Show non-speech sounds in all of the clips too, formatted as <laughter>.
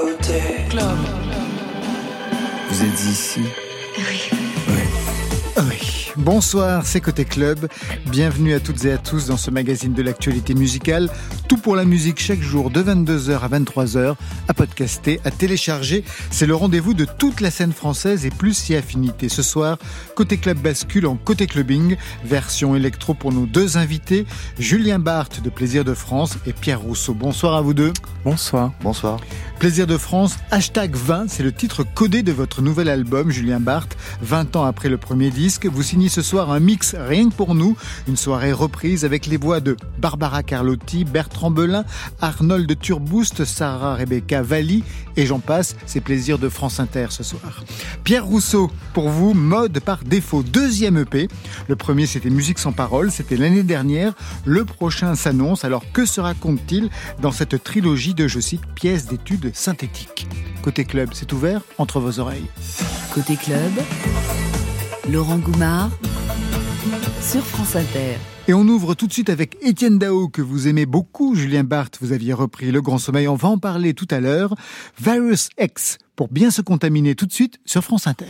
côté club. Vous êtes ici Oui. Bonsoir, c'est Côté Club. Bienvenue à toutes et à tous dans ce magazine de l'actualité musicale. Tout pour la musique chaque jour de 22h à 23h, à podcaster, à télécharger. C'est le rendez-vous de toute la scène française et plus si affinité. Ce soir, Côté Club bascule en Côté Clubbing, version électro pour nos deux invités, Julien Barthes de Plaisir de France et Pierre Rousseau. Bonsoir à vous deux. Bonsoir. Bonsoir. Plaisir de France, hashtag 20, c'est le titre codé de votre nouvel album, Julien Barthes, 20 ans après le premier disque. Vous signez ce soir un mix rien que pour nous, une soirée reprise avec les voix de Barbara Carlotti, Bertrand Belin, Arnold Turboost, Sarah Rebecca Valli et j'en passe, c'est Plaisir de France Inter ce soir. Pierre Rousseau, pour vous, mode par défaut, deuxième EP. Le premier c'était Musique sans parole, c'était l'année dernière. Le prochain s'annonce, alors que se raconte-t-il dans cette trilogie de, je cite, pièces d'études synthétique. Côté club, c'est ouvert entre vos oreilles. Côté club, Laurent Goumard sur France Inter. Et on ouvre tout de suite avec Étienne Dao, que vous aimez beaucoup. Julien Barthes, vous aviez repris Le Grand Sommeil. On va en parler tout à l'heure. Virus X, pour bien se contaminer tout de suite sur France Inter.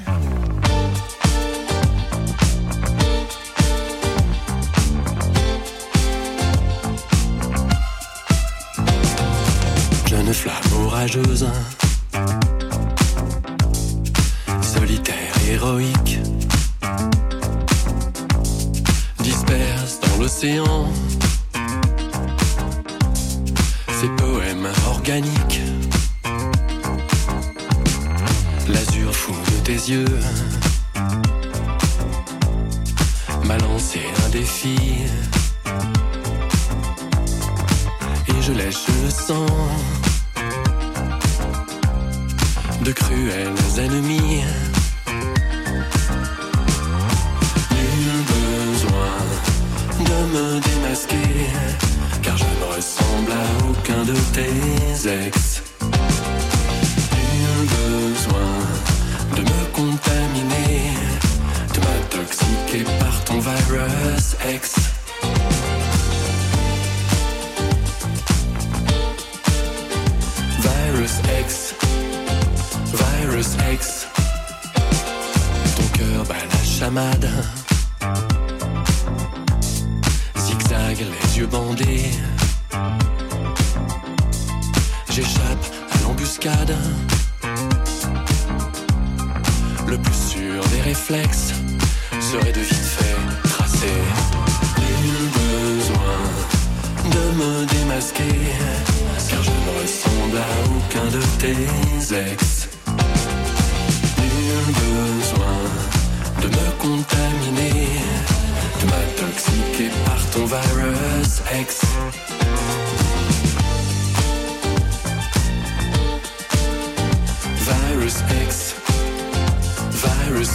Jeune flamme orageuse, solitaire, héroïque, disperse dans l'océan ses poèmes organiques. L'azur fou de tes yeux m'a lancé un défi. Et je lèche le sang de cruels ennemis. days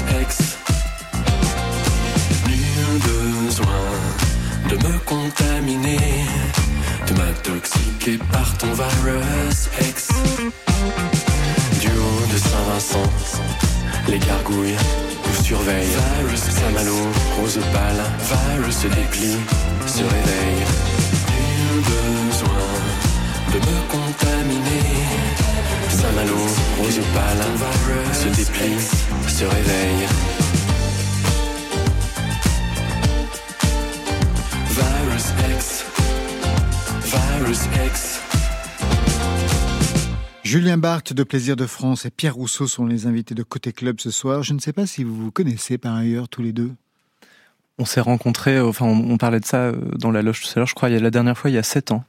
Virus X. Nul besoin de me contaminer, de m'intoxiquer par ton virus ex. Du haut de Saint-Vincent, les gargouilles nous surveillent. Virus Saint-Malo, rose pâle, virus se déplie, se réveille. Nul besoin de me contaminer. Saint-Malo, rose pâle, se déplie, se réveille. Virus X, Virus X. Julien Barthes de Plaisir de France et Pierre Rousseau sont les invités de Côté Club ce soir. Je ne sais pas si vous vous connaissez par ailleurs tous les deux. On s'est rencontrés, euh, enfin on, on parlait de ça euh, dans la loge tout à l'heure, je crois, il y a la dernière fois il y a 7 ans.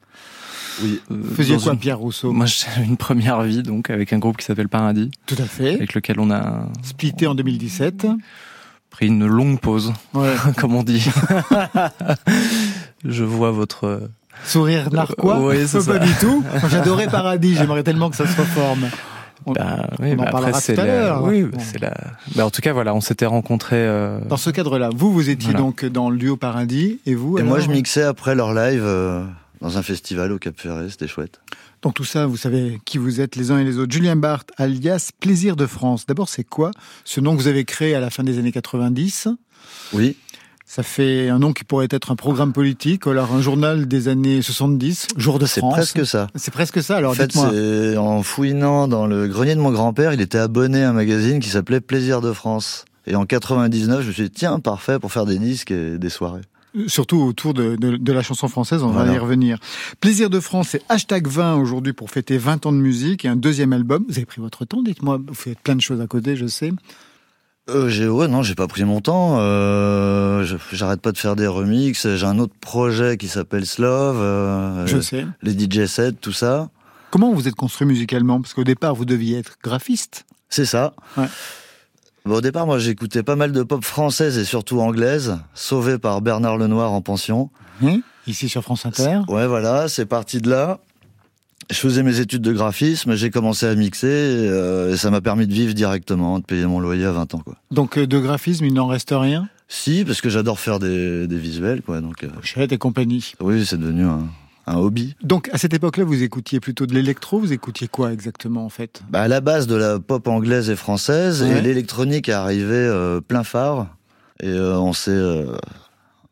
Oui. Euh, faisiez quoi, une- Pierre Rousseau <laughs> Moi j'ai une première vie donc avec un groupe qui s'appelle Paradis, Tout à fait. avec lequel on a Splitté en 2017. pris une longue pause, Ouais. <laughs> comme on dit. <laughs> je vois votre... Sourire narquois Euh, oui, c'est Pas du tout. J'adorais Paradis, j'aimerais tellement que ça se reforme. On- Bah, oui, on en bah, parlera après c'est tout à l'heure. Oui, Bon. c'est la... Bah, en tout cas voilà, on s'était rencontrés... euh, Dans ce cadre-là, vous, vous étiez Voilà. donc dans le duo Paradis, et vous Et alors moi, je mixais après leur live euh, dans un festival au Cap Ferret, c'était chouette. Dans tout ça, vous savez qui vous êtes les uns et les autres. Julien Barthes, alias Plaisir de France. D'abord, c'est quoi ce nom que vous avez créé à la fin des années 90 Oui, Ça fait un nom qui pourrait être un programme politique, alors un journal des années 70, Jour de C'est France. presque ça. C'est presque ça, alors En fait, dites-moi. c'est en fouinant dans le grenier de mon grand-père, il était abonné à un magazine qui s'appelait Plaisir de France. Et en 99, je me suis dit, tiens, parfait pour faire des disques et des soirées. Surtout autour de, de- de la chanson française, on va y revenir. Plaisir de France, c'est hashtag 20 aujourd'hui pour fêter 20 ans de musique et un deuxième album. Vous avez pris votre temps, dites-moi, vous faites plein de choses à côté, je sais. Euh, j'ai, ouais, non, j'ai pas pris mon temps. Euh, j'arrête pas de faire des remixes. J'ai un autre projet qui s'appelle Slove. euh, Je sais. les DJ sets, tout ça. Comment vous êtes construit musicalement? Parce qu'au départ, vous deviez être graphiste. C'est ça. Ouais. Bon, au départ, moi, j'écoutais pas mal de pop française et surtout anglaise, sauvé par Bernard Lenoir en pension. Hein Ici sur France Inter. Ouais, voilà, c'est parti de là. Je faisais mes études de graphisme, j'ai commencé à mixer, euh, et ça m'a permis de vivre directement, de payer mon loyer à 20 ans, quoi. Donc euh, de graphisme, il n'en reste rien? Si, parce que j'adore faire des, des visuels, quoi, donc, euh, Pochette et compagnie. oui, c'est devenu un, un hobby. Donc à cette époque-là, vous écoutiez plutôt de l'électro, vous écoutiez quoi exactement en fait? Bah, à la base de la pop anglaise et française, Ouais. et l'électronique est arrivé euh, plein phare, et euh, on s'est euh,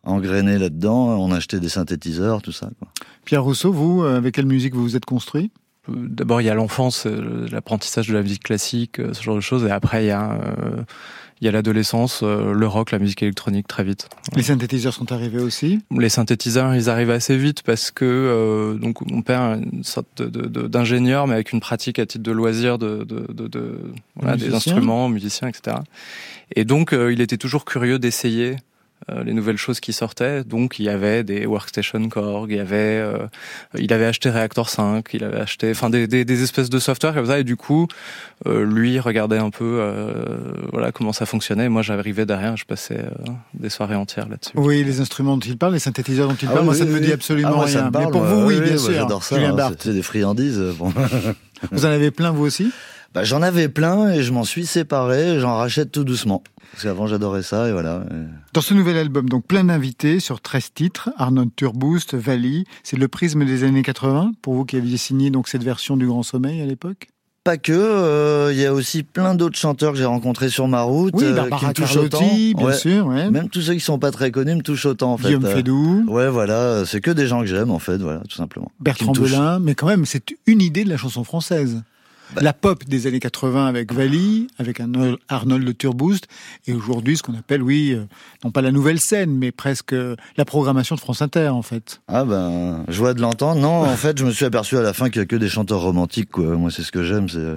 engrainé là-dedans, on a acheté des synthétiseurs, tout ça, quoi. Pierre Rousseau, vous, euh, avec quelle musique vous vous êtes construit? D'abord, il y a l'enfance, l'apprentissage de la musique classique, ce genre de choses. Et après, il y a, euh, il y a l'adolescence, euh, le rock, la musique électronique, très vite. Les synthétiseurs sont arrivés aussi. Les synthétiseurs, ils arrivent assez vite parce que euh, donc mon père est une sorte de- de- de- d'ingénieur, mais avec une pratique à titre de loisir de, de, de, de- voilà, des instruments, musiciens, etc. Et donc, euh, il était toujours curieux d'essayer les nouvelles choses qui sortaient. Donc, il y avait des Workstation Korg, il y avait, euh, il avait acheté Reactor 5, il avait acheté, enfin, des, des, des espèces de software comme ça. Et du coup, euh, lui regardait un peu, euh, voilà, comment ça fonctionnait. Moi, j'arrivais derrière, je passais euh, des soirées entières là-dessus. Oui, les instruments dont il parle, les synthétiseurs dont il Ah parle, oui, moi ça oui, ne me dit absolument Ah, rien. me parle, Mais pour vous, oui, Oui, bien sûr. J'adore ça. Julien hein, Barthes. c'est- des friandises. euh, Bon. <laughs> <laughs> Vous en avez plein vous aussi? Bah, j'en avais plein et je m'en suis séparé. J'en rachète tout doucement. Parce qu'avant j'adorais ça et voilà. Et- Dans ce nouvel album, donc plein d'invités sur 13 titres, Arnold Turboost, Valley, c'est le prisme des années 80, pour vous qui aviez signé donc cette version du Grand Sommeil à l'époque Pas que, euh, il y a aussi plein d'autres chanteurs que j'ai rencontrés sur ma route Oui, euh, qui me touchent autant. bien Ouais. sûr, ouais. Même tous ceux qui sont pas très connus me touchent autant en fait. Guillaume Euh, Ouais, voilà, c'est que des gens que j'aime en fait, voilà, tout simplement. Bertrand. Belin, mais quand même, c'est une idée de la chanson française. Bah. La pop des années 80 avec Valley, avec un Arnold le Turboost, et aujourd'hui ce qu'on appelle, oui, euh, non pas la nouvelle scène, mais presque euh, la programmation de France Inter en fait. Ah ben, joie de l'entendre. Non, en fait, je me suis aperçu à la fin qu'il y a que des chanteurs romantiques, quoi. Moi, c'est ce que j'aime. C'est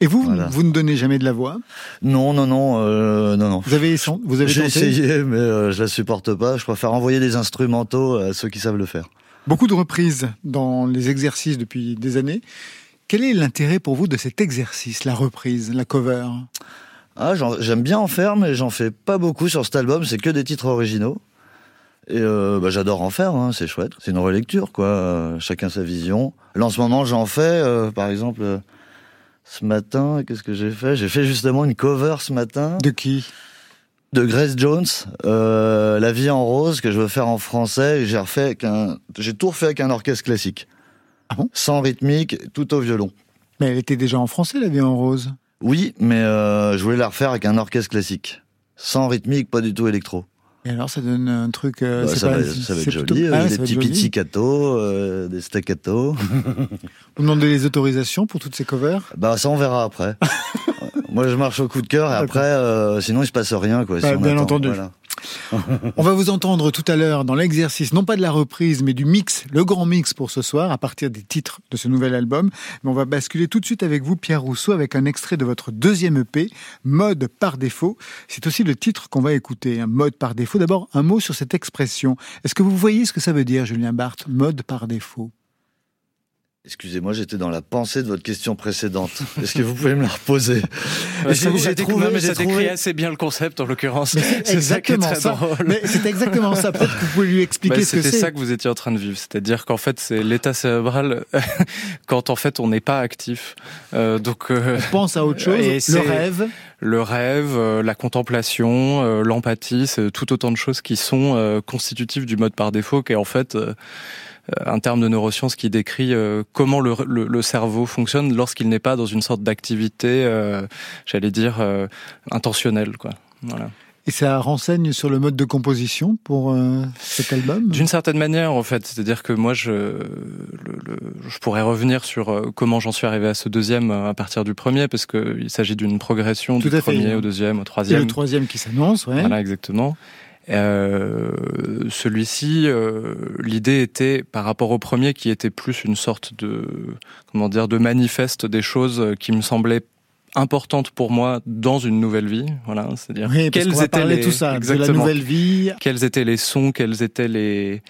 Et vous, Voilà. vous ne donnez jamais de la voix? Non, non, non, euh, non, non. Vous avez, vous avez J'ai essayé, mais euh, je la supporte pas. Je préfère envoyer des instrumentaux à ceux qui savent le faire. Beaucoup de reprises dans les exercices depuis des années. Quel est l'intérêt pour vous de cet exercice, la reprise, la cover? Ah, j'aime bien en faire, mais j'en fais pas beaucoup sur cet album. C'est que des titres originaux. Et euh, bah, j'adore en faire, hein, c'est chouette. C'est une relecture, quoi. Euh, chacun sa vision. Là, en ce moment, j'en fais, euh, par exemple, euh, ce matin, qu'est-ce que j'ai fait? J'ai fait justement une cover ce matin De qui? De Grace Jones, La vie en rose, que je veux faire en français. J'ai refait avec un, j'ai tout refait avec un orchestre classique. Ah bon? Sans rythmique, tout au violon. Mais elle était déjà en français, la vie en rose. Oui, mais euh, je voulais la refaire avec un orchestre classique. Sans rythmique, pas du tout électro. Et alors, ça donne un truc. euh, Bah, ça, pas- va, ça va être plutôt- joli, Ah, euh, des petits pizzicato, euh, des staccato. <laughs> Vous demandez les autorisations pour toutes ces covers? Bah ça on verra après. <laughs> Moi je marche au coup de cœur et après, euh, sinon il se passe rien quoi. si Bah, on bien attend, entendu. voilà. <laughs> On va vous entendre tout à l'heure dans l'exercice, non pas de la reprise, mais du mix, le grand mix pour ce soir, à partir des titres de ce nouvel album. Mais on va basculer tout de suite avec vous, Pierre Rousseau, avec un extrait de votre deuxième EP, Mode par défaut. C'est aussi le titre qu'on va écouter, un mode par défaut. D'abord, un mot sur cette expression. Est-ce que vous voyez ce que ça veut dire, Julien Barthes, mode par défaut? Excusez-moi, j'étais dans la pensée de votre question précédente. Est-ce que vous pouvez me la reposer <laughs> J'ai- décrit- trouvé- non, mais j'ai ça décrit trouvé- assez bien le concept en l'occurrence. C'est <laughs> C'est ça qui est exactement très ça. drôle. Mais c'est exactement ça. Peut-être que vous pouvez lui expliquer Bah, ce que C'était c'est. ça que vous étiez en train de vivre, c'est-à-dire qu'en fait c'est l'état cérébral <laughs> quand en fait on n'est pas actif. Euh, donc euh, On pense à autre chose, Et le rêve. le rêve, euh, la contemplation, euh, l'empathie, c'est tout autant de choses qui sont euh, constitutives du mode par défaut, qui est en fait euh, un terme de neurosciences qui décrit euh, comment le, le- le cerveau fonctionne lorsqu'il n'est pas dans une sorte d'activité, euh, j'allais dire, euh, intentionnelle. Quoi. Voilà. Et ça renseigne sur le mode de composition pour euh, cet album? D'une certaine manière, en fait. C'est-à-dire que moi, je, le, le, je pourrais revenir sur euh, comment j'en suis arrivé à ce deuxième euh, à partir du premier, parce qu'il s'agit d'une progression Tout du premier fait. au deuxième, au troisième. Et le troisième qui s'annonce, ouais. Voilà, exactement. Euh, celui-ci, euh, l'idée était par rapport au premier qui était plus une sorte de comment dire de manifeste des choses qui me semblaient importante pour moi dans une nouvelle vie. Voilà, c'est-à-dire oui, quels étaient parler les tout ça, exactement, de la nouvelle vie. Quels étaient les sons, quels étaient les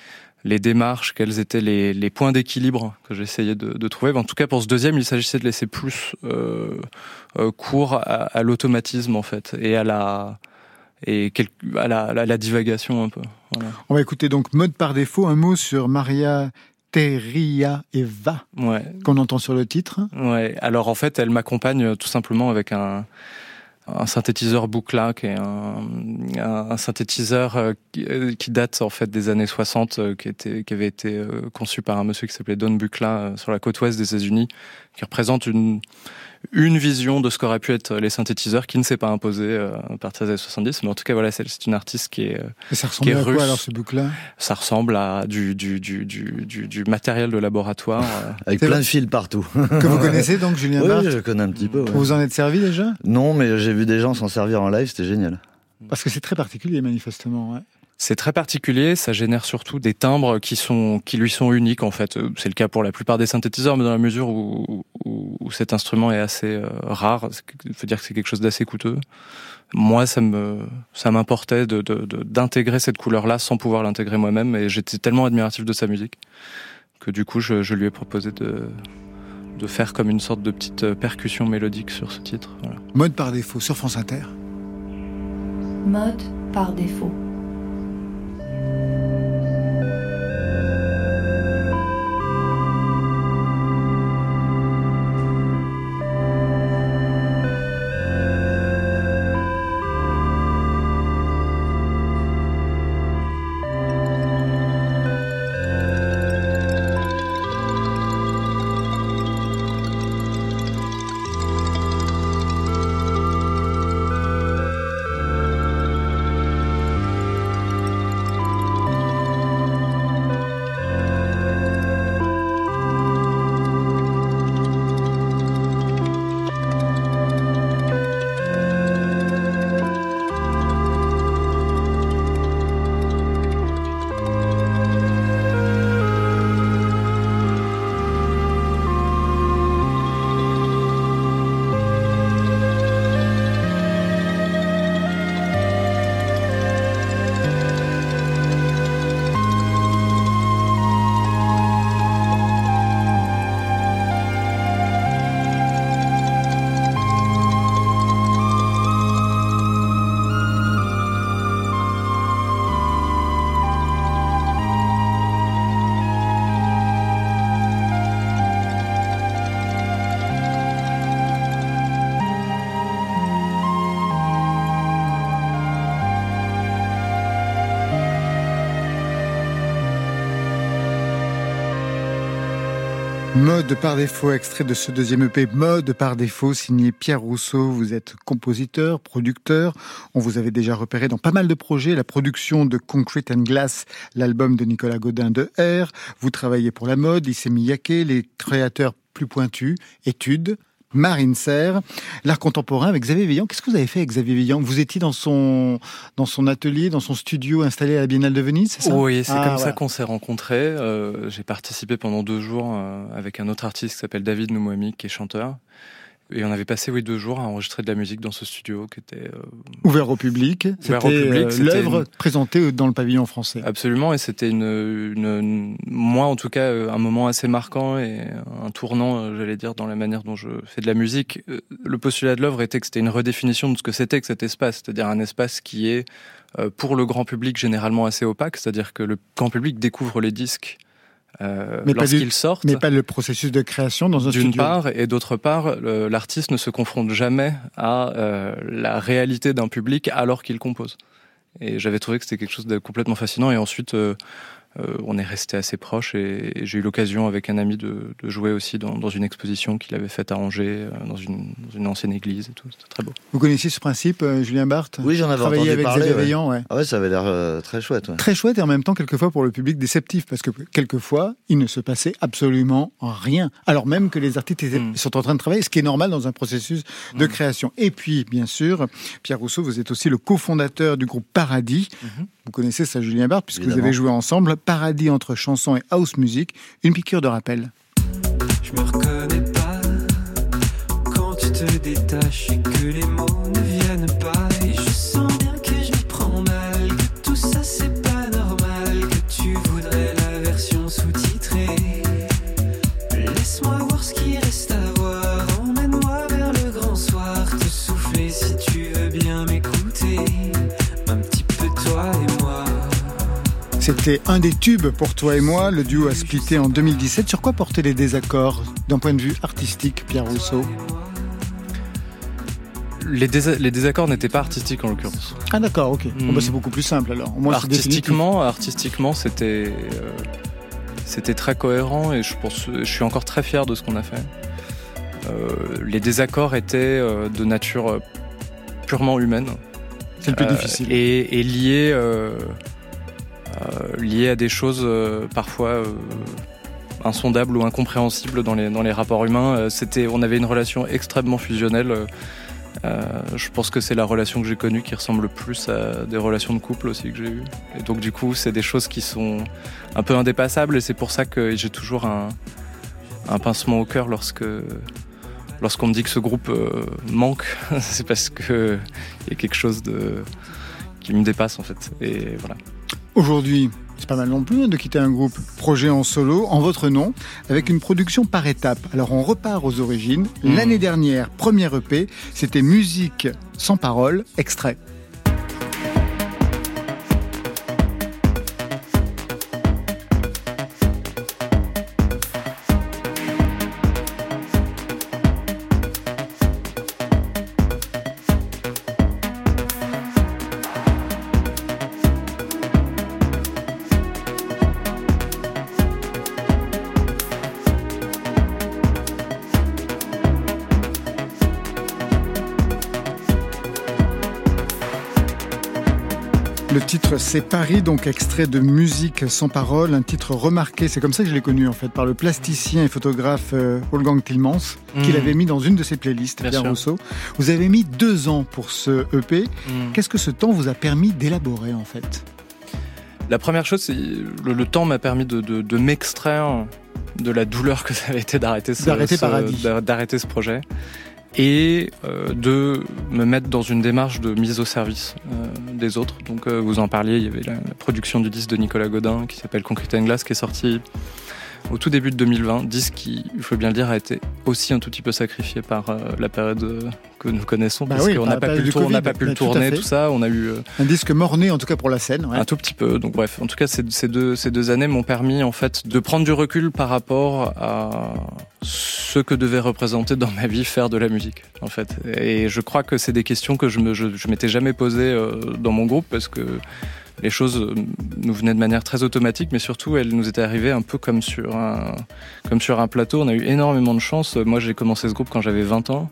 les démarches, quels étaient les, les points d'équilibre que j'essayais de, de, trouver. En tout cas, pour ce deuxième, il s'agissait de laisser plus euh, euh, cours à, à l'automatisme en fait et à la et à la, à la divagation un peu. Voilà. On va écouter donc mode par défaut un mot sur Maria Teria Eva, ouais. qu'on entend sur le titre. Ouais. Alors en fait, elle m'accompagne tout simplement avec un, un synthétiseur Boucla, qui est un, un, synthétiseur qui date en fait des années 60, qui, était, qui avait été conçu par un monsieur qui s'appelait Don Bucla sur la côte ouest des États-Unis, qui représente une une vision de ce qu'auraient pu être les synthétiseurs qui ne s'est pas imposé euh, à partir des années 70. Mais en tout cas, voilà, c'est une artiste qui est, Et ça ressemble qui est à russe. quoi alors ce bouc-là Ça ressemble à du, du, du, du, du, du matériel de laboratoire. euh. <laughs> Avec plein de fils partout. Que vous connaissez donc, Julien <laughs> Oui, Barthes je connais un petit peu. ouais. Vous en êtes servi déjà? Non, mais j'ai vu des gens s'en servir en live, c'était génial. Parce que c'est très particulier, manifestement. Ouais. C'est très particulier, ça génère surtout des timbres qui sont qui lui sont uniques en fait. C'est le cas pour la plupart des synthétiseurs, mais dans la mesure où, où, où cet instrument est assez euh, rare, ça veut dire que c'est quelque chose d'assez coûteux. Moi, ça me ça m'importait de d'intégrer cette couleur-là sans pouvoir l'intégrer moi-même, et j'étais tellement admiratif de sa musique que du coup, je, je lui ai proposé de de faire comme une sorte de petite percussion mélodique sur ce titre. Voilà. Mode par défaut sur France Inter. Mode par défaut. Mode par défaut, extrait de ce deuxième EP, Mode par défaut, signé Pierre Rousseau. Vous êtes compositeur, producteur. On vous avait déjà repéré dans pas mal de projets. La production de Concrete and Glass, l'album de Nicolas Godin de R. Vous travaillez pour la mode, Issey Miyake, les créateurs plus pointus, études. Marine Serre, l'art contemporain avec Xavier Veillant. Qu'est-ce que vous avez fait avec Xavier Veillant? Vous étiez dans son dans son atelier, dans son studio installé à la Biennale de Venise, c'est ça? Oui, c'est Ah, comme voilà. ça qu'on s'est rencontrés. Euh, J'ai participé pendant deux jours euh, avec un autre artiste qui s'appelle David Noumouami, qui est chanteur. Et on avait passé oui deux jours à enregistrer de la musique dans ce studio qui était euh, Ouvert au public. Ouvert C'était au public, euh, c'était l'œuvre une- présentée dans le pavillon français. absolument et c'était une, une, une- moi en tout cas euh, un moment assez marquant et un tournant euh, j'allais dire dans la manière dont je fais de la musique. Le postulat de l'œuvre était que c'était une redéfinition de ce que c'était que cet espace, c'est-à-dire un espace qui est pour le grand public généralement assez opaque, c'est-à-dire que le grand public découvre les disques euh, Mais pas du- lorsqu'ils sortent. Mais pas le processus de création dans un D'une studio. part, et d'autre part, l'artiste ne se confronte jamais à euh, la réalité d'un public alors qu'il compose. Et j'avais trouvé que c'était quelque chose de complètement fascinant. Et ensuite, euh, euh, on est resté assez proches et, j'ai eu l'occasion avec un ami de, jouer aussi dans, une exposition qu'il avait faite à Angers, euh, dans une, ancienne église et tout. C'était très beau. Vous connaissiez ce principe, euh, Julien Barthes? Oui, j'en avais entendu avec parler. Ouais. Ah ouais, ça avait l'air très chouette. Très chouette et en même temps, quelquefois, pour le public déceptif, parce que quelquefois, il ne se passait absolument rien. Alors même que les artistes hmm. sont en train de travailler, ce qui est normal dans un processus de hmm. création. Et puis, bien sûr, Pierre Rousseau, vous êtes aussi le cofondateur du groupe Paradis. Mhm. Vous connaissez ça, Julien Barthes, puisque vous avez joué ensemble. Paradis entre chansons et house music, une piqûre de rappel. C'était un des tubes pour toi et moi. Le duo a splitté en 2017. Sur quoi portaient les désaccords d'un point de vue artistique, Pierre Rousseau les, désaccords n'étaient pas artistiques en l'occurrence. Ah d'accord, ok. Bah, hmm. c'est beaucoup plus simple alors. artistiquement, artistiquement, c'était euh, c'était très cohérent et je pense, je suis encore très fier de ce qu'on a fait. Euh, les désaccords étaient euh, de nature purement humaine. C'est le plus difficile. Et, et liés liées à des choses euh, parfois euh, insondables ou incompréhensibles dans les, dans les rapports humains. C'était, on avait une relation extrêmement fusionnelle. je pense que c'est la relation que j'ai connue qui ressemble le plus à des relations de couple aussi que j'ai eues. Et donc du coup, c'est des choses qui sont un peu indépassables et c'est pour ça que j'ai toujours un, un, pincement au cœur lorsque lorsqu'on me dit que ce groupe manque. <laughs> c'est parce que il y a quelque chose de qui me dépasse en fait. Et voilà. Aujourd'hui, c'est pas mal non plus hein, de quitter un groupe projet en solo en votre nom avec une production par étapes. Alors on repart aux origines. Mmh. L'année dernière, première EP, c'était musique sans parole, extrait. Titre c'est Paris, donc extrait de musique sans parole, un titre remarqué, c'est comme ça que je l'ai connu en fait, par le plasticien et photographe euh, Wolfgang Tillmans, mmh. qu'il avait mis dans une de ses playlists, Pierre Rousseau. Vous avez mis deux ans pour ce EP. Mmh. Qu'est-ce que ce temps vous a permis d'élaborer en fait? La première chose, c'est le, le temps m'a permis de, de, de m'extraire de la douleur que ça avait été d'arrêter ce, d'arrêter ce projet et euh, de me mettre dans une démarche de mise au service euh, des autres. Donc euh, vous en parliez, il y avait la, production du disque de Nicolas Godin qui s'appelle Concrete and Glass qui est sorti au tout début de 2020, disque qui, il faut bien le dire, a été aussi un tout petit peu sacrifié par la période que nous connaissons, bah parce qu'on n'a pas, pu le, tour, pas pu le tourner, tout, ça. On a eu un disque morné, en tout cas pour la scène. Un tout petit peu. Donc bref, en tout cas, ces, ces deux, ces deux années m'ont permis en fait de prendre du recul par rapport à ce que devait représenter dans ma vie faire de la musique, en fait. Et je crois que c'est des questions que je me, je, m'étais jamais posées euh, dans mon groupe parce que les choses nous venaient de manière très automatique, mais surtout elles nous étaient arrivées un peu comme sur un, comme sur un plateau. On a eu énormément de chance. Moi, j'ai commencé ce groupe quand j'avais 20 ans.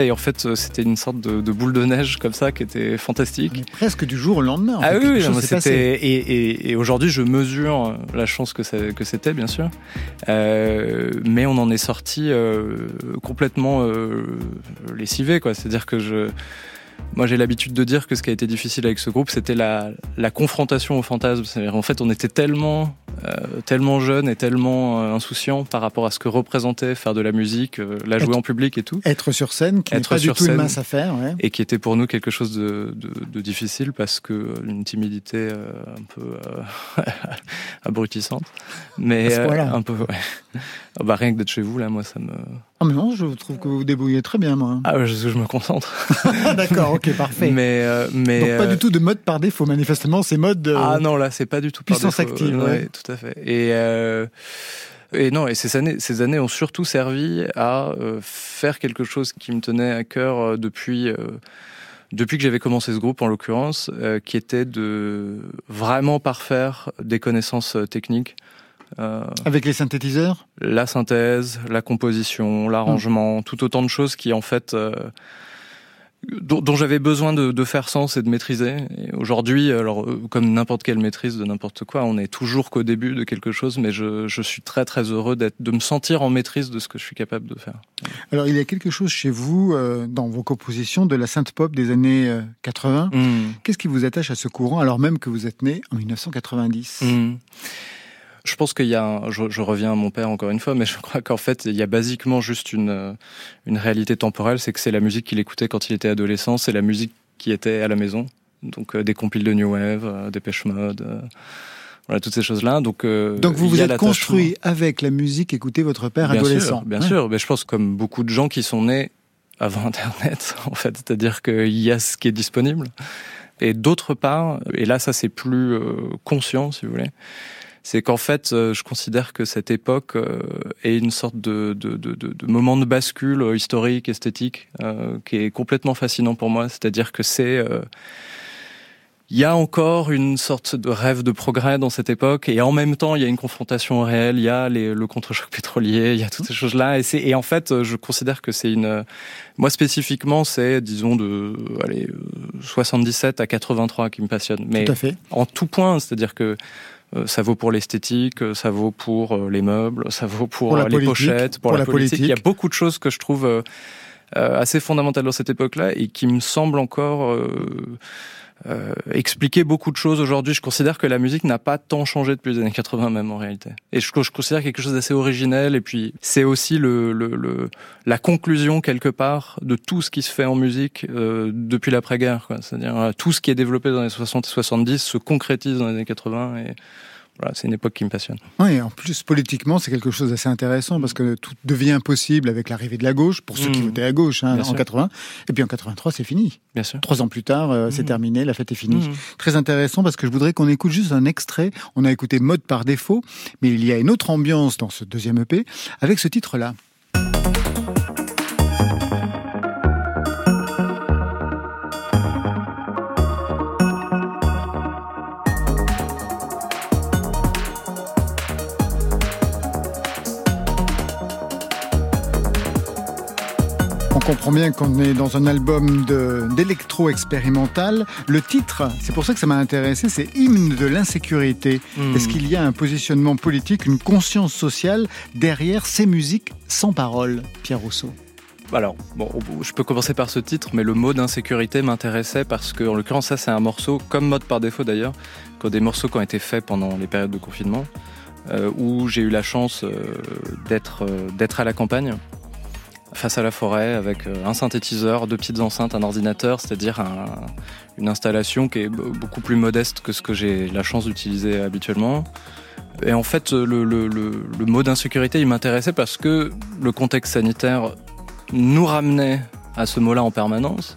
Et en fait, c'était une sorte de, boule de neige comme ça qui était fantastique. presque du jour au lendemain. ah oui, c'était et, et, aujourd'hui, je mesure la chance que, que c'était, bien sûr. Euh, mais on en est sorti euh, complètement euh, lessivé, quoi. C'est-à-dire que je moi, j'ai l'habitude de dire que ce qui a été difficile avec ce groupe, c'était la, la confrontation au fantasme. En fait, on était tellement, euh, tellement jeunes et tellement euh, insouciants par rapport à ce que représentait faire de la musique, euh, la jouer en public et tout. Être sur scène, qui n'est pas du tout une mince affaire. Ouais. Et qui était pour nous quelque chose de, de, de difficile parce que une timidité un peu <laughs> abrutissante. Mais un peu, ouais. Ah bah, rien que d'être chez vous, là, moi, ça me... Ah mais non, je trouve que vous vous débrouillez très bien, moi. Ah, je, je me concentre. <laughs> D'accord, ok, parfait. Mais, euh, mais Donc pas du euh, tout de mode par défaut, manifestement, c'est mode... Euh, ah non, là, c'est pas du tout par puissance active. Ouais. tout à fait. Et... Et non, et ces années, ces années ont surtout servi à faire quelque chose qui me tenait à cœur depuis depuis que j'avais commencé ce groupe en l'occurrence, euh, qui était de vraiment parfaire des connaissances euh, techniques. Euh, Avec les synthétiseurs? La synthèse, la composition, l'arrangement, tout autant de choses qui en fait euh, dont, j'avais besoin de, faire sens et de maîtriser. aujourd'hui, alors euh, comme n'importe quelle maîtrise de n'importe quoi, on est toujours qu'au début de quelque chose, mais je, suis très très heureux d'être, de me sentir en maîtrise de ce que je suis capable de faire. Alors il y a quelque chose chez vous euh, dans vos compositions de la synth pop des années 80. Euh, hmm. Qu'est-ce qui vous attache à ce courant alors même que vous êtes né en 1990 je pense qu'il y a, je, reviens à mon père encore une fois, mais je crois qu'en fait, il y a basiquement juste une, euh, une réalité temporelle, c'est que c'est la musique qu'il écoutait quand il était adolescent, c'est la musique qui était à la maison. Donc euh, des compiles de New Wave, euh, des Pêche Mode, voilà toutes ces choses-là. Donc, donc vous vous êtes construit avec la musique qu'écoutait votre père adolescent. bien sûr, mais je pense comme beaucoup de gens qui sont nés avant <laughs> Internet, en fait, c'est-à-dire qu'il y a ce qui est disponible. Et d'autre part, et là ça c'est plus conscient si vous voulez, c'est qu'en fait, euh, je considère que cette époque euh, est une sorte de, de, de, de moment de bascule euh, historique, esthétique, qui est complètement fascinant pour moi. C'est-à-dire que c'est il y a encore une sorte de rêve de progrès dans cette époque et en même temps il y a une confrontation réelle, il y a les, le contre-choc pétrolier, il y a toutes ces choses-là et, c'est, et en fait je considère que c'est une moi spécifiquement c'est disons de allez 77 à 83 qui me passionne mais tout à fait. en tout point, c'est-à-dire que ça vaut pour l'esthétique, euh, ça vaut pour euh, les meubles, ça vaut pour, les pochettes, pour, la, politique. Il y a beaucoup de choses que je trouve assez fondamentales dans cette époque-là et qui me semblent encore euh, expliquer beaucoup de choses aujourd'hui. Je considère que la musique n'a pas tant changé depuis les années 80 même en réalité. Et je, considère quelque chose d'assez originel. Et puis c'est aussi le, le, le, la conclusion quelque part de tout ce qui se fait en musique euh, depuis l'après-guerre. C'est-à-dire tout ce qui est développé dans les 60 et 70 se concrétise dans les années 80 et voilà, c'est une époque qui me passionne. Oui, en plus, politiquement, c'est quelque chose d'assez intéressant parce que tout devient possible avec l'arrivée de la gauche, pour ceux qui mmh. votaient à gauche hein, en 80. Et puis en 83, c'est fini. Bien sûr. Trois ans plus tard, euh, c'est mmh. terminé, la fête est finie. Mmh. Très intéressant parce que je voudrais qu'on écoute juste un extrait. On a écouté Mode par défaut, mais il y a une autre ambiance dans ce deuxième EP avec ce titre-là. Comprend bien qu'on est dans un album d'électro expérimental. Le titre, c'est pour ça que ça m'a intéressé, c'est Hymne de l'insécurité. Hmm. Est-ce qu'il y a un positionnement politique, une conscience sociale derrière ces musiques sans parole, Pierre Rousseau? Alors, bon, je peux commencer par ce titre, mais le mot d'insécurité m'intéressait parce que, en l'occurrence, ça, c'est un morceau, comme mode par défaut d'ailleurs, quand des morceaux qui ont été faits pendant les périodes de confinement, euh, où j'ai eu la chance euh, d'être euh, d'être à la campagne face à la forêt avec euh, un synthétiseur, deux petites enceintes, un ordinateur, c'est-à-dire une installation qui est beaucoup plus modeste que ce que j'ai la chance d'utiliser habituellement. Et en fait, le, mot d'insécurité, il m'intéressait parce que le contexte sanitaire nous ramenait à ce mot-là en permanence.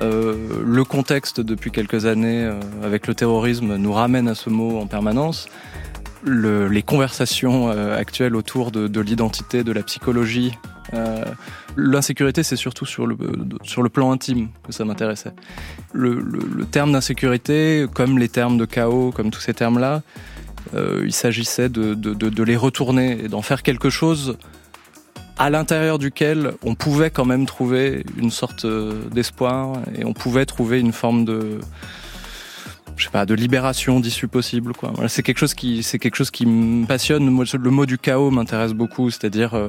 Euh, le contexte depuis quelques années euh, avec le terrorisme nous ramène à ce mot en permanence. Le, les conversations actuelles autour de l'identité, de la psychologie, euh, l'insécurité, c'est surtout sur le, plan intime que ça m'intéressait. Le, terme d'insécurité, comme les termes de chaos, comme tous ces termes-là, euh, il s'agissait de, les retourner et d'en faire quelque chose à l'intérieur duquel on pouvait quand même trouver une sorte euh, d'espoir et on pouvait trouver une forme de je sais pas, de libération d'issue possible. Quoi. Voilà, c'est quelque chose qui, c'est quelque chose qui me passionne. le mot du chaos m'intéresse beaucoup, c'est-à-dire euh,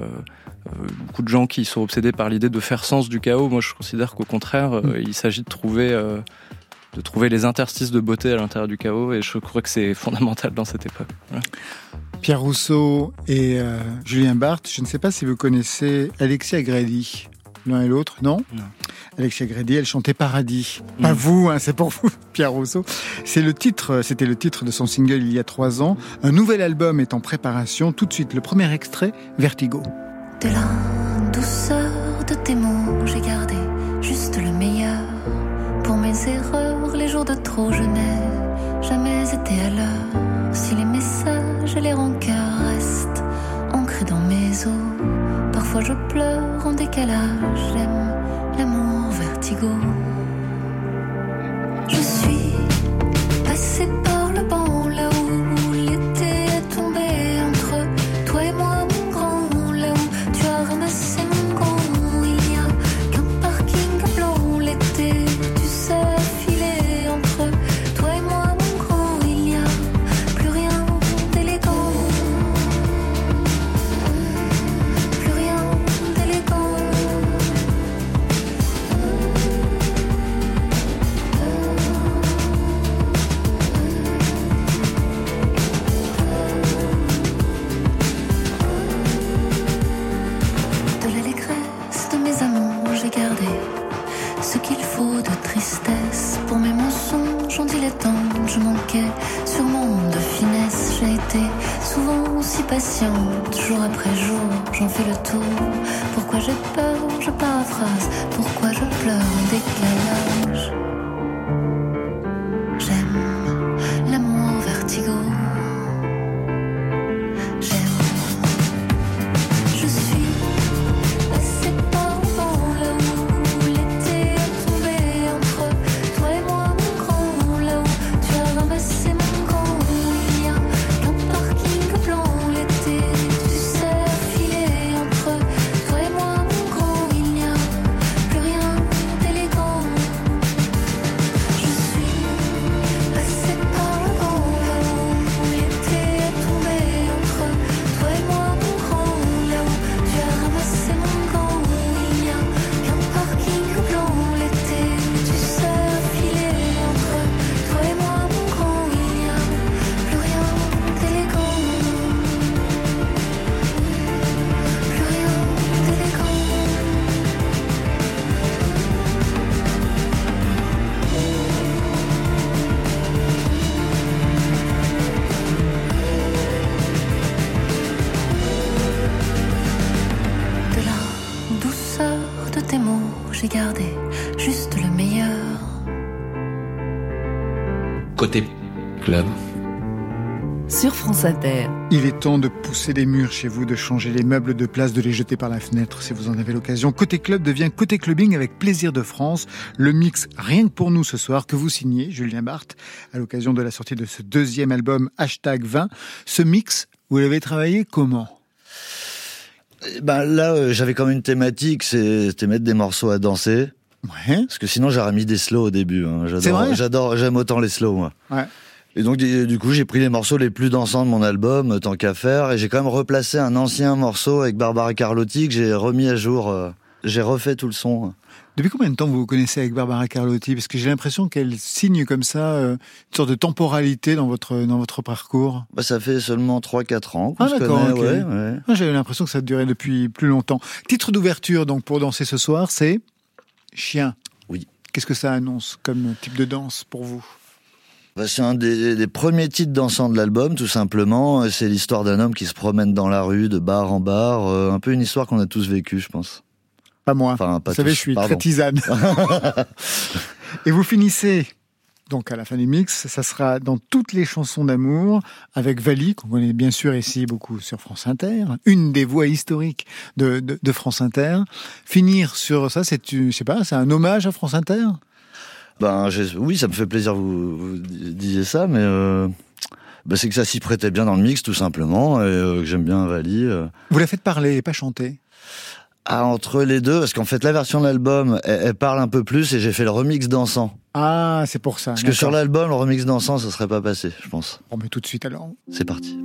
euh, beaucoup de gens qui sont obsédés par l'idée de faire sens du chaos. Moi, je considère qu'au contraire, euh, mm. il s'agit de trouver, de trouver les interstices de beauté à l'intérieur du chaos, et je crois que c'est <laughs> fondamental dans cette époque. Pierre Rousseau et Julien Barthes, je ne sais pas si vous connaissez Alexia Grady l'un et l'autre, non, non. Alexia Grady, elle chantait Paradis. Pas mm. vous, hein, c'est pour vous, <laughs> Pierre Rousseau. C'est le titre, c'était le titre de son single il y a trois ans. Un nouvel album est en préparation. Tout de suite, le premier extrait, Vertigo. De la douceur de tes mots, j'ai gardé juste le meilleur. Pour mes erreurs, les jours de trop, je n'ai jamais été à l'heure. Si les messages et les rancœurs Je pleure en décalage, j'aime l'amour vertigo. Je suis passé Sur mon de finesse. J'ai été souvent si patiente, jour après jour, j'en fais le tour. Pourquoi j'ai peur, je paraphrase, pourquoi je pleure? France Inter. Il est temps de pousser les murs chez vous, de changer les meubles de place, de les jeter par la fenêtre si vous en avez l'occasion. Côté club devient côté clubbing avec plaisir de France. Le mix rien que pour nous ce soir que vous signez, Julien Barthes, à l'occasion de la sortie de ce deuxième album hashtag 20. Ce mix, vous l'avez travaillé comment? Eh Ben là, euh, j'avais comme une thématique, c'était mettre des morceaux à danser. Ouais. Parce que sinon, j'aurais mis des slows au début. hein. J'adore, j'aime autant les slows, moi. Ouais. Et donc, du coup, j'ai pris les morceaux les plus dansants de mon album, euh, tant qu'à faire, et j'ai quand même replacé un ancien morceau avec Barbara Carlotti que j'ai remis à jour. euh, J'ai refait tout le son. Depuis combien de temps vous vous connaissez avec Barbara Carlotti? Parce que j'ai l'impression qu'elle signe comme ça euh, une sorte de temporalité dans votre, dans votre parcours. Bah, ça fait seulement 3-4 ans Ah, d'accord, connaît. ok. ouais, ouais. Moi, J'avais l'impression que ça durait depuis plus longtemps. Titre d'ouverture donc pour danser ce soir, c'est Chien. Oui. Qu'est-ce que ça annonce comme type de danse pour vous? C'est un des, des premiers titres dansants de l'album, tout simplement. C'est l'histoire d'un homme qui se promène dans la rue, de bar en bar. euh, un peu une histoire qu'on a tous vécue, je pense. Pas moi. Enfin, pas vous savez, je suis pardon. très tisane. <laughs> Et vous finissez donc à la fin du mix, ça sera dans toutes les chansons d'amour avec Vali, qu'on connaît bien sûr ici beaucoup sur France Inter, une des voix historiques de, de, de France Inter. Finir sur ça, c'est, je sais pas, c'est un hommage à France Inter? Ben, oui, ça me fait plaisir que vous, vous disiez ça, mais euh, bah, c'est que ça s'y prêtait bien dans le mix, tout simplement, et euh, que j'aime bien Vali. euh. Vous la faites parler et pas chanter? Ah, entre les deux, parce qu'en fait, la version de l'album, elle, elle parle un peu plus, et j'ai fait le remix dansant. Ah, c'est pour ça. Parce que sur l'album, le remix dansant, ça serait pas passé, je pense. On met tout de suite alors. C'est parti.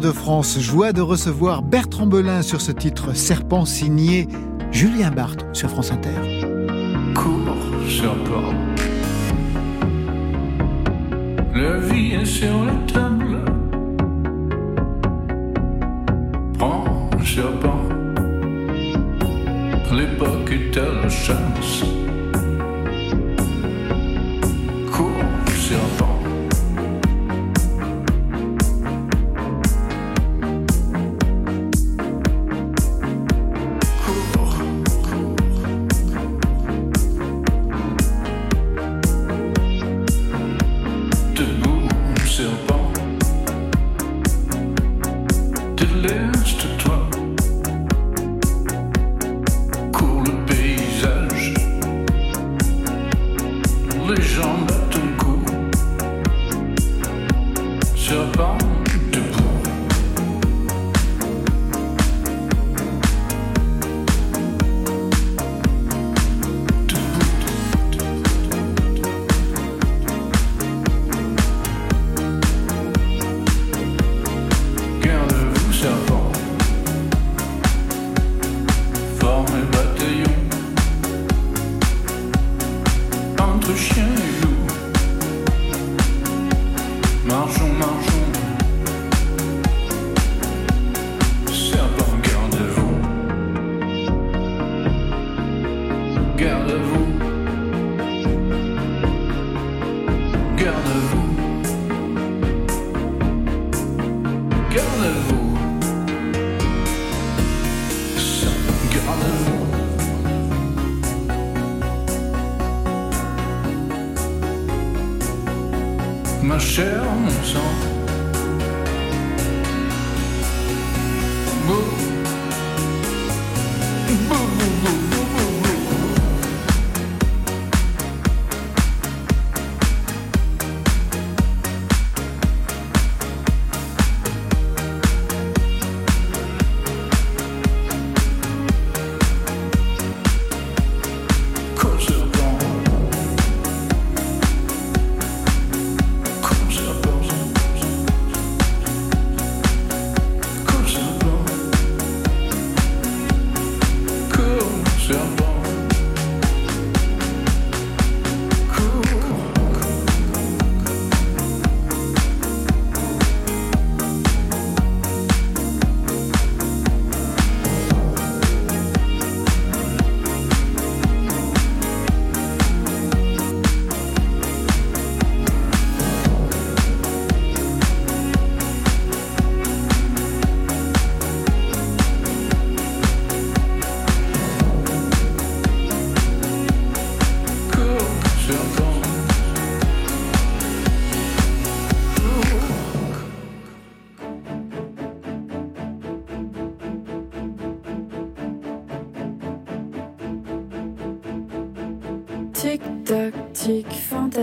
De France, joie de recevoir Bertrand Belin sur ce titre Serpent signé Julien Barthes sur France Inter. Cours vie est sur la table. Prends. L'époque.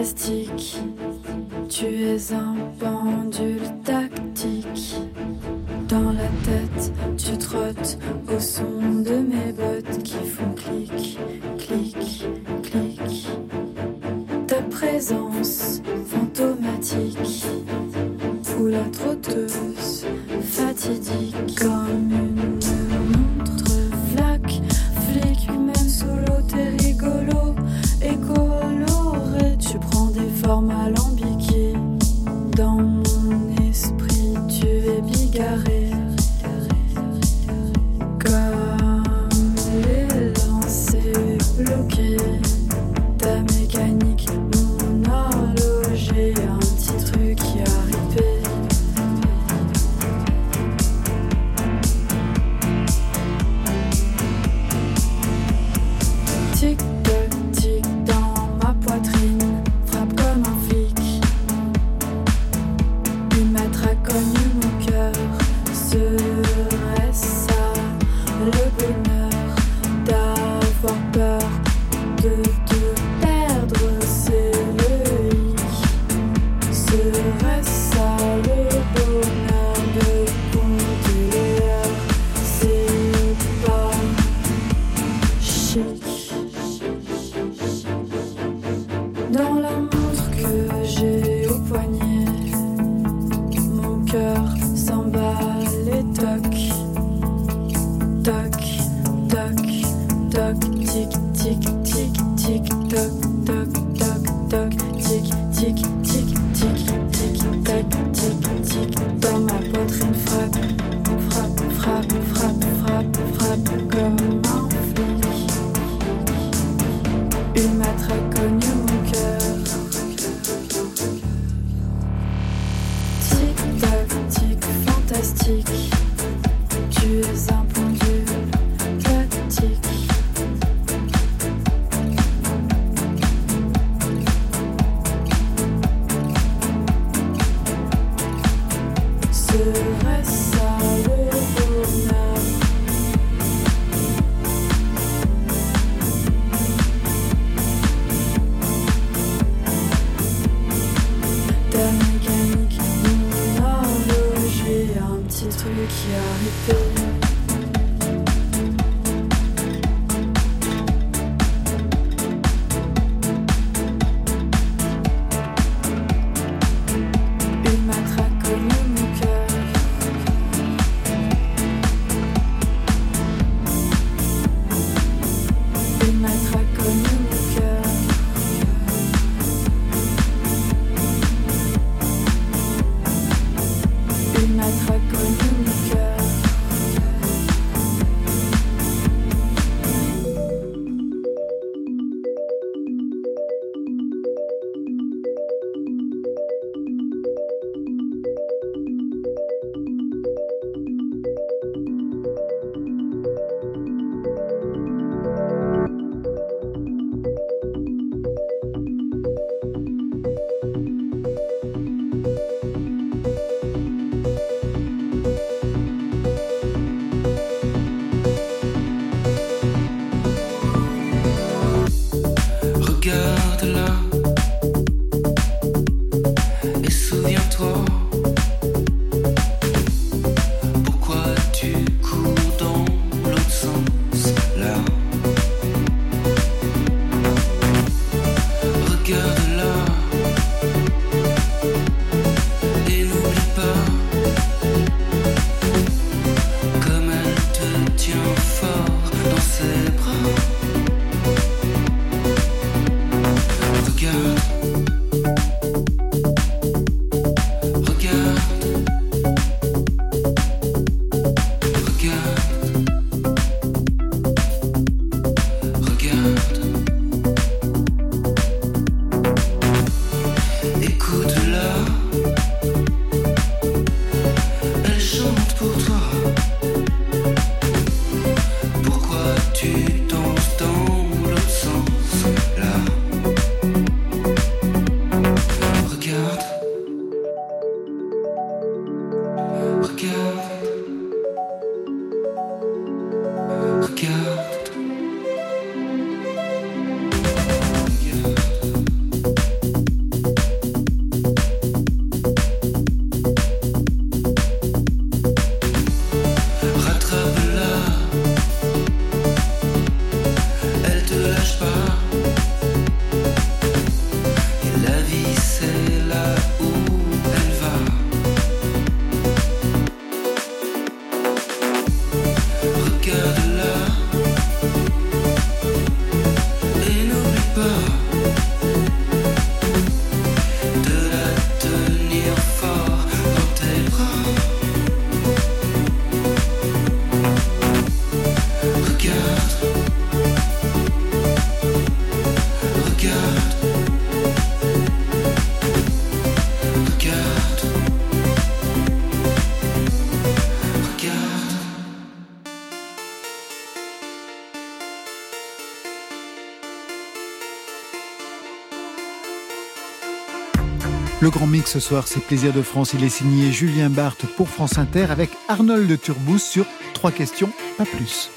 plastique. Le grand mix ce soir, c'est Plaisir de France. Il est signé Julien Barthes pour France Inter avec Arnold Turbous sur Trois questions, pas plus.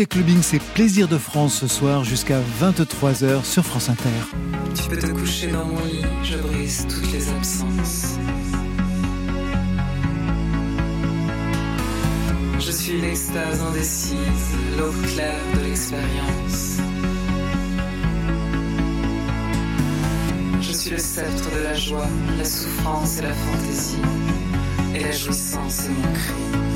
Côté clubbing, c'est Plaisir de France ce soir jusqu'à 23h sur France Inter. Tu peux te coucher dans mon lit, je brise toutes les absences. Je suis l'extase indécise, l'eau claire de l'expérience. Je suis le sceptre de la joie, la souffrance et la fantaisie. Et la jouissance est mon cri.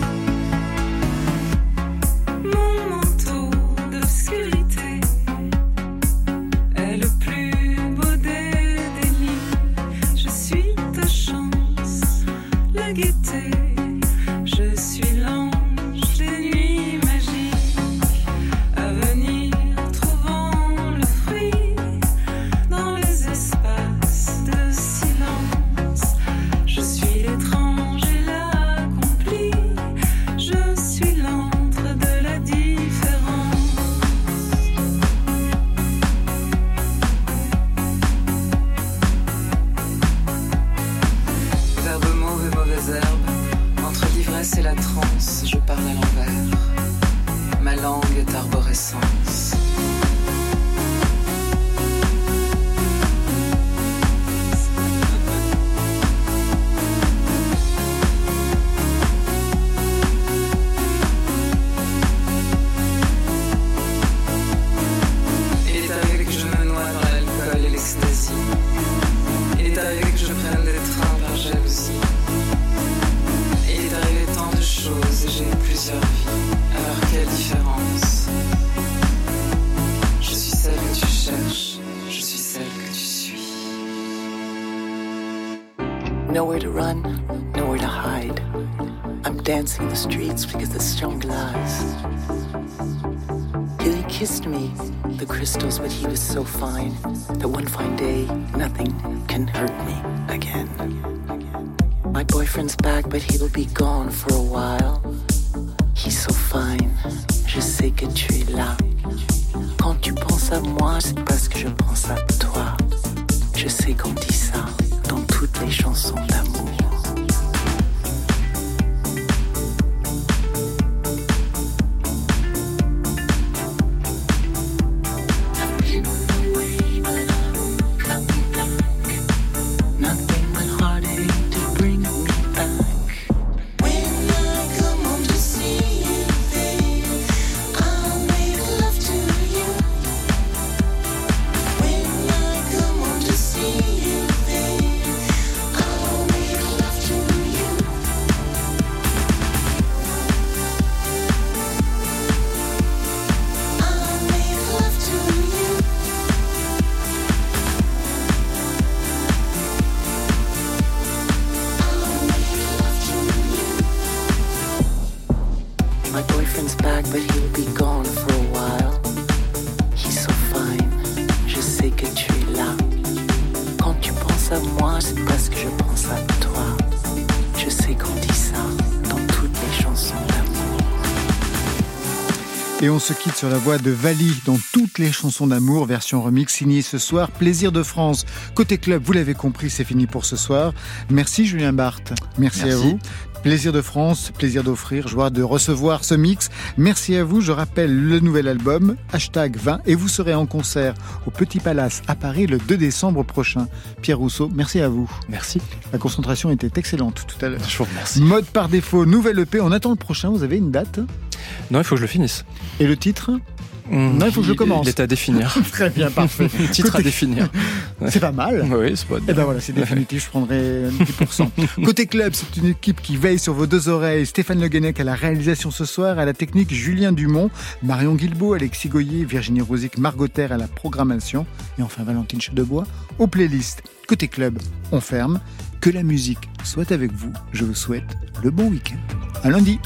Et on se quitte sur la voix de Vali dans toutes les chansons d'amour, version remix signée ce soir. Plaisir de France. Côté club, vous l'avez compris, c'est fini pour ce soir. Merci Julien Barthes. Merci, à vous. Plaisir de France, plaisir d'offrir, joie de recevoir ce mix. Merci à vous. Je rappelle le nouvel album, hashtag 20, et vous serez en concert au Petit Palace à Paris le 2 décembre prochain. Pierre Rousseau, merci à vous. Merci. La concentration était excellente tout à l'heure. Je vous remercie. Mode par défaut, nouvelle EP. On attend le prochain. Vous avez une date? Non, il faut que je le finisse. Et le titre? Mmh, non, il faut que je commence. Il est à définir. <laughs> Très bien, parfait. <laughs> Titre à définir. <laughs> C'est pas mal. Oui, c'est pas Eh ben voilà, c'est définitif, je prendrai 10%. Côté club, c'est une équipe qui veille sur vos deux oreilles. Stéphane Le Guenec à la réalisation ce soir, à la technique Julien Dumont, Marion Guilbault, Alexis Goyer, Virginie Rosic, Margot à la programmation et enfin Valentine Chedebois aux playlists. Côté club, on ferme. Que la musique soit avec vous. Je vous souhaite le bon week-end. À lundi.